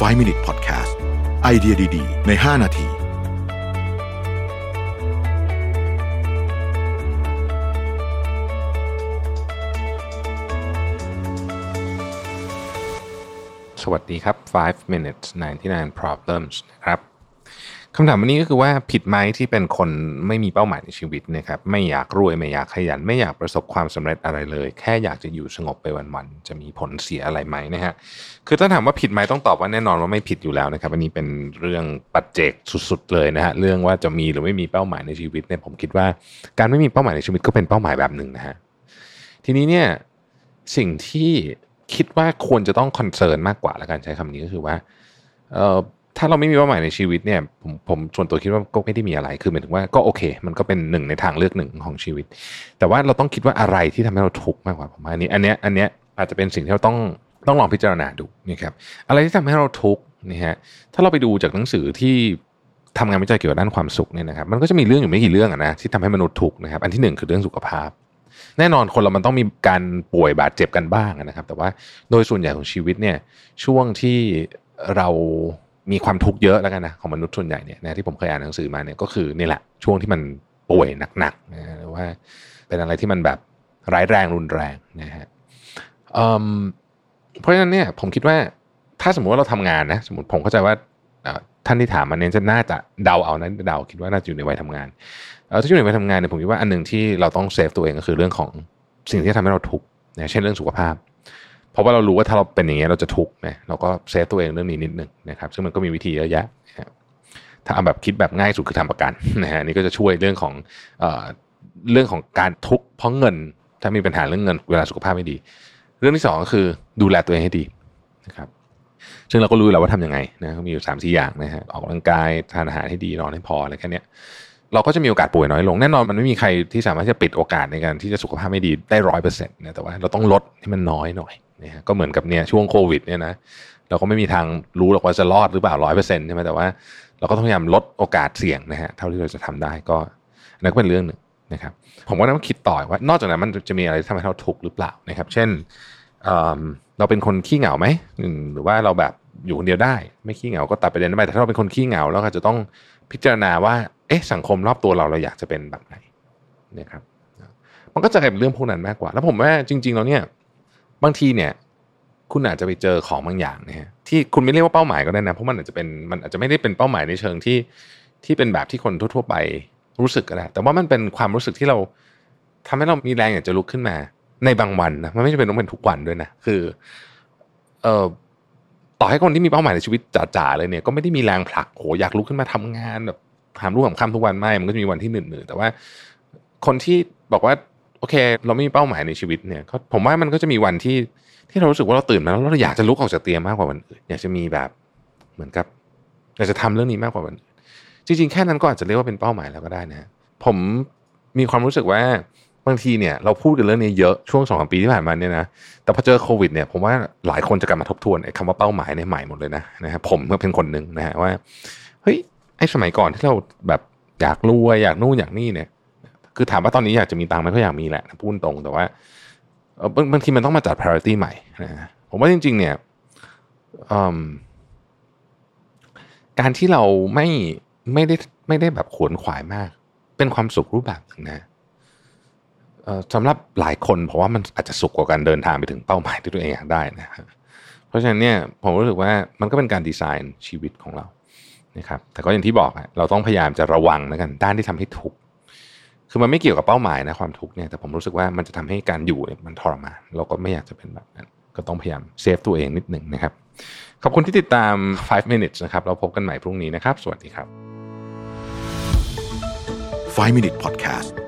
5 Minute Podcast ไอเดียดี ๆ ใน 5 นาทีสวัสดีครับ 5 minutes 99 problems นะครับ คำถามวันนี้ก็คือว่าผิดไหมที่เป็นคนไม่มีเป้าหมายในชีวิตนะครับไม่อยากรวยไม่อยากขยัน ไม่อยากประสบความสำเร็จอะไรเลย แค่อยากจะอยู่สงบไปวันๆจะมีผลเสียอะไรไหมนะฮะคือถ้าถามว่าผิดไหมต้องตอบว่าแน่นอนว่าไม่ผิดอยู่แล้วนะครับอันนี้เป็นเรื่องปัจเจกสุดๆเลยนะฮะเรื่องว่าจะมีหรือไม่มีเป้าหมายในชีวิตเนี่ยผมคิดว่าการไม่มีเป้าหมายในชีวิตก็เป็นเป้าหมายแบบหนึ่งนะฮะทีนี้เนี่ยสิ่งที่คิดว่าควรจะต้องคอนเซิร์นมากกว่าแล้วกันใช้คำนี้ก็คือว่าเออ ถ้าเราไม่มีเป้าหมายในชีวิตเนี่ยผมผมส่วนตัวคิดว่าก็ไม่ได้มีอะไร คือหมายถึงว่าก็โอเค มันก็เป็นหนึ่งในทางเลือกหนึ่งของชีวิต แต่ว่าเราต้องคิดว่าอะไรที่ทำให้เราทุกข์มากกว่าผมว่าอันนี้ อันเนี้ยอันเนี้ยอาจจะเป็นสิ่งที่เราต้องต้องลองพิจารณาดูนะครับอะไรที่ทำให้เราทุกข์นะฮะถ้าเราไปดูจากหนังสือที่ทำงานวิจัยเกี่ยวกับด้านความสุขเนี่ยนะครับมันก็จะมีเรื่องอยู่ไม่กี่เรื่องนะที่ทำให้มนุษย์ทุกข์นะครับอันที่หนึ่งคือเรื่องสุขภาพ แน่นอนคนเรามันต้องมีการป่วยบาดเจ็บกันบ้างนะครับ แต่ว่าโดยส่วนใหญ่ของชีวิตเนี่ยช่วงที่เรา มีความทุกข์เยอะแล้วกันนะของมนุษย์ส่วนใหญ่เนี่ยนะที่ผมเคยอ่านหนังสือมาเนี่ยก็คือนี่แหละช่วงที่มันป่วยหนักๆนะหรือว่าเป็นอะไรที่มันแบบร้ายแรงรุนแรงนะฮะเเพราะฉะนั้นเนี่ยผมคิดว่าถ้าสมมติว่าเราทำงานนะสมมติผมเข้าใจว่าท่านที่ถามมาเนี่ยจะน่าจะเดาเอานะเดาคิดว่าน่าจะอยู่ในวัยทำงานถ้าอยู่ในวัยทำงานเนี่ยผมคิดว่าอันหนึ่งที่เราต้อง save ตัวเองก็คือเรื่องของสิ่งที่ทำให้เราทุกข์นะเช่นเรื่องสุขภาพ เพราะว่าเรารู้ว่าถ้าเราเป็นอย่างนี้เนี่ยเราจะทุกข์นะเราก็ save ตัวเองเรื่องนี้นิดหนึ่งนะครับ ซึ่งมันก็มีวิธีเยอะแยะถ้าเอาแบบคิดแบบง่ายสุดคือทำประกันนะฮะนี่ก็จะช่วยเรื่องของเอ่อเรื่องของการทุกข์เพราะเงิน ถ้ามีปัญหาเรื่องเงินเวลาสุขภาพไม่ดี เรื่องที่สองก็คือดูแลตัวเองให้ดีนะครับซึ่งเราก็รู้แล้วว่าทำยังไงนะมีอยู่สามสี่อย่างนะฮะออกกำลังกายทานอาหารให้ดีนอนให้พออะไรแค่นี้เราก็จะมีโอกาสป่วยน้อยลงแน่นอนมันไม่มีใครที่สามารถจะปิดโอกาสในการที่จะสุขภาพไม่ดีได้ร้อยเปอร์เซ็นต์นะแต่ว่าเราต้องลดให้มันน้อยหน่อย นะก็เหมือนกับเนี่ยช่วงโควิดเนี่ยนะเราก็ไม่มีทางรู้หรอกว่าจะรอดหรือเปล่าร้อยเปอร์เซ็นต์ใช่ไหมแต่ว่าเราก็ต้องพยายามลดโอกาสเสี่ยงนะฮะเท่าที่เราจะทำได้ก็นั่นก็เป็นเรื่องหนึ่งนะครับผมก็ต้องคิดต่อว่านอกจากนั้นมันจะมีอะไรที่ทำให้เราทุกข์หรือเปล่านะครับ เช่นเเราเป็นคนขี้เหงาไหมหรือว่าเราแบบอยู่คนเดียวได้ ไม่ขี้เหงาก็ตัดประเด็นไปแต่ถ้าเราเป็นคนขี้เหงาเราก็จะต้องพิจารณาว่าเอ๊ะสังคมรอบตัวเราเราอยากจะเป็นแบบไหนนะครับมันก็จะกลายเป็นเรื่องพวกนั้นมากกว่า แล้วผมว่าจริงๆแล้วเนี่ย บางทีเนี่ย คุณอาจจะไปเจอของบางอย่างนะฮะที่คุณไม่เรียกว่าเป้าหมายก็ได้นะเพราะมันอาจจะเป็นมันอาจจะไม่ได้เป็นเป้าหมายในเชิงที่ที่เป็นแบบที่คนทั่วๆไปรู้สึกก็ได้แต่ว่ามันเป็นความรู้สึกที่เราทำให้เรามีแรงอยากจะลุกขึ้นมา ในบางวันนะมันไม่จำเป็นต้องเป็นทุกวันด้วยนะคือ เอ่อต่อให้คนที่มีเป้าหมายในชีวิตจ๋าๆเลยเนี่ยก็ไม่ได้มีแรงผลักโหอยากลุกขึ้นมาทำงานแบบหามรุ่งหามค่ำทุกวันไม่ มันก็จะมีวันที่เหนื่นๆแต่ว่า คนที่บอกว่า อเค เราไม่มีเป้าหมายในชีวิตเนี่ยผมว่ามันก็จะมีวันที่ที่เรารู้สึกว่าเราตื่นมาแล้วเราอยากจะลุกออกจากเตียงมากกว่าวันอื่นอยากจะมีแบบเหมือนกับอยากจะทำเรื่องนี้มากกว่าวันอื่นจริงๆแค่นั้นก็อาจจะเรียกว่าเป็นเป้าหมายแล้วก็ได้นะผมมีความรู้สึกว่าบางทีเนี่ยเราพูดกันเรื่องนี้เยอะช่วงสองสามปีที่ผ่านมาเนี่ยนะแต่พอเจอโควิดเนี่ยผมว่าหลายคนจะกลับมาทบทวนไอ้คำว่าเป้าหมายในใหม่หมดเลยนะนะฮะผมก็เป็นคนหนึ่งนะฮะว่าเฮ้ยไอ้สมัยก่อนที่เราแบบอยากรวยอยากนู่นอยากนี่เนี่ย คือถามว่าตอนนี้อยากจะมีตังค์ไหมก็อยากมีแหละพูดตรงแต่ว่าบางบางทีมันต้องมาจัด priority ใหม่นะฮะผมว่าจริง ๆ เนี่ยการที่เราไม่ไม่ได้ไม่ได้แบบขวนขวายมาก เป็นความสุขรูปแบบหนึ่งนะสำหรับหลายคนเพราะว่ามันอาจจะสุขกว่าการเดินทางไปถึงเป้าหมายที่ตัวเองอยากได้นะฮะเพราะฉะนั้นเนี่ยผมรู้สึกว่ามันก็เป็นการดีไซน์ชีวิตของเรานะครับแต่ก็อย่างที่บอกเราต้องพยายามจะระวังนะกันด้านที่ทำให้ทุก คือมันไม่เกี่ยวกับเป้าหมายนะความทุกข์เนี่ยแต่ผมรู้สึกว่ามันจะทำให้การอยู่มันทรมานเราก็ไม่อยากจะเป็นแบบนั้น ก็ต้องพยายามเซฟตัวเองนิดหนึ่งนะครับ ขอบคุณที่ติดตาม 5 minutes นะครับ เราพบกันใหม่พรุ่งนี้นะครับ สวัสดีครับ 5 Minute Podcast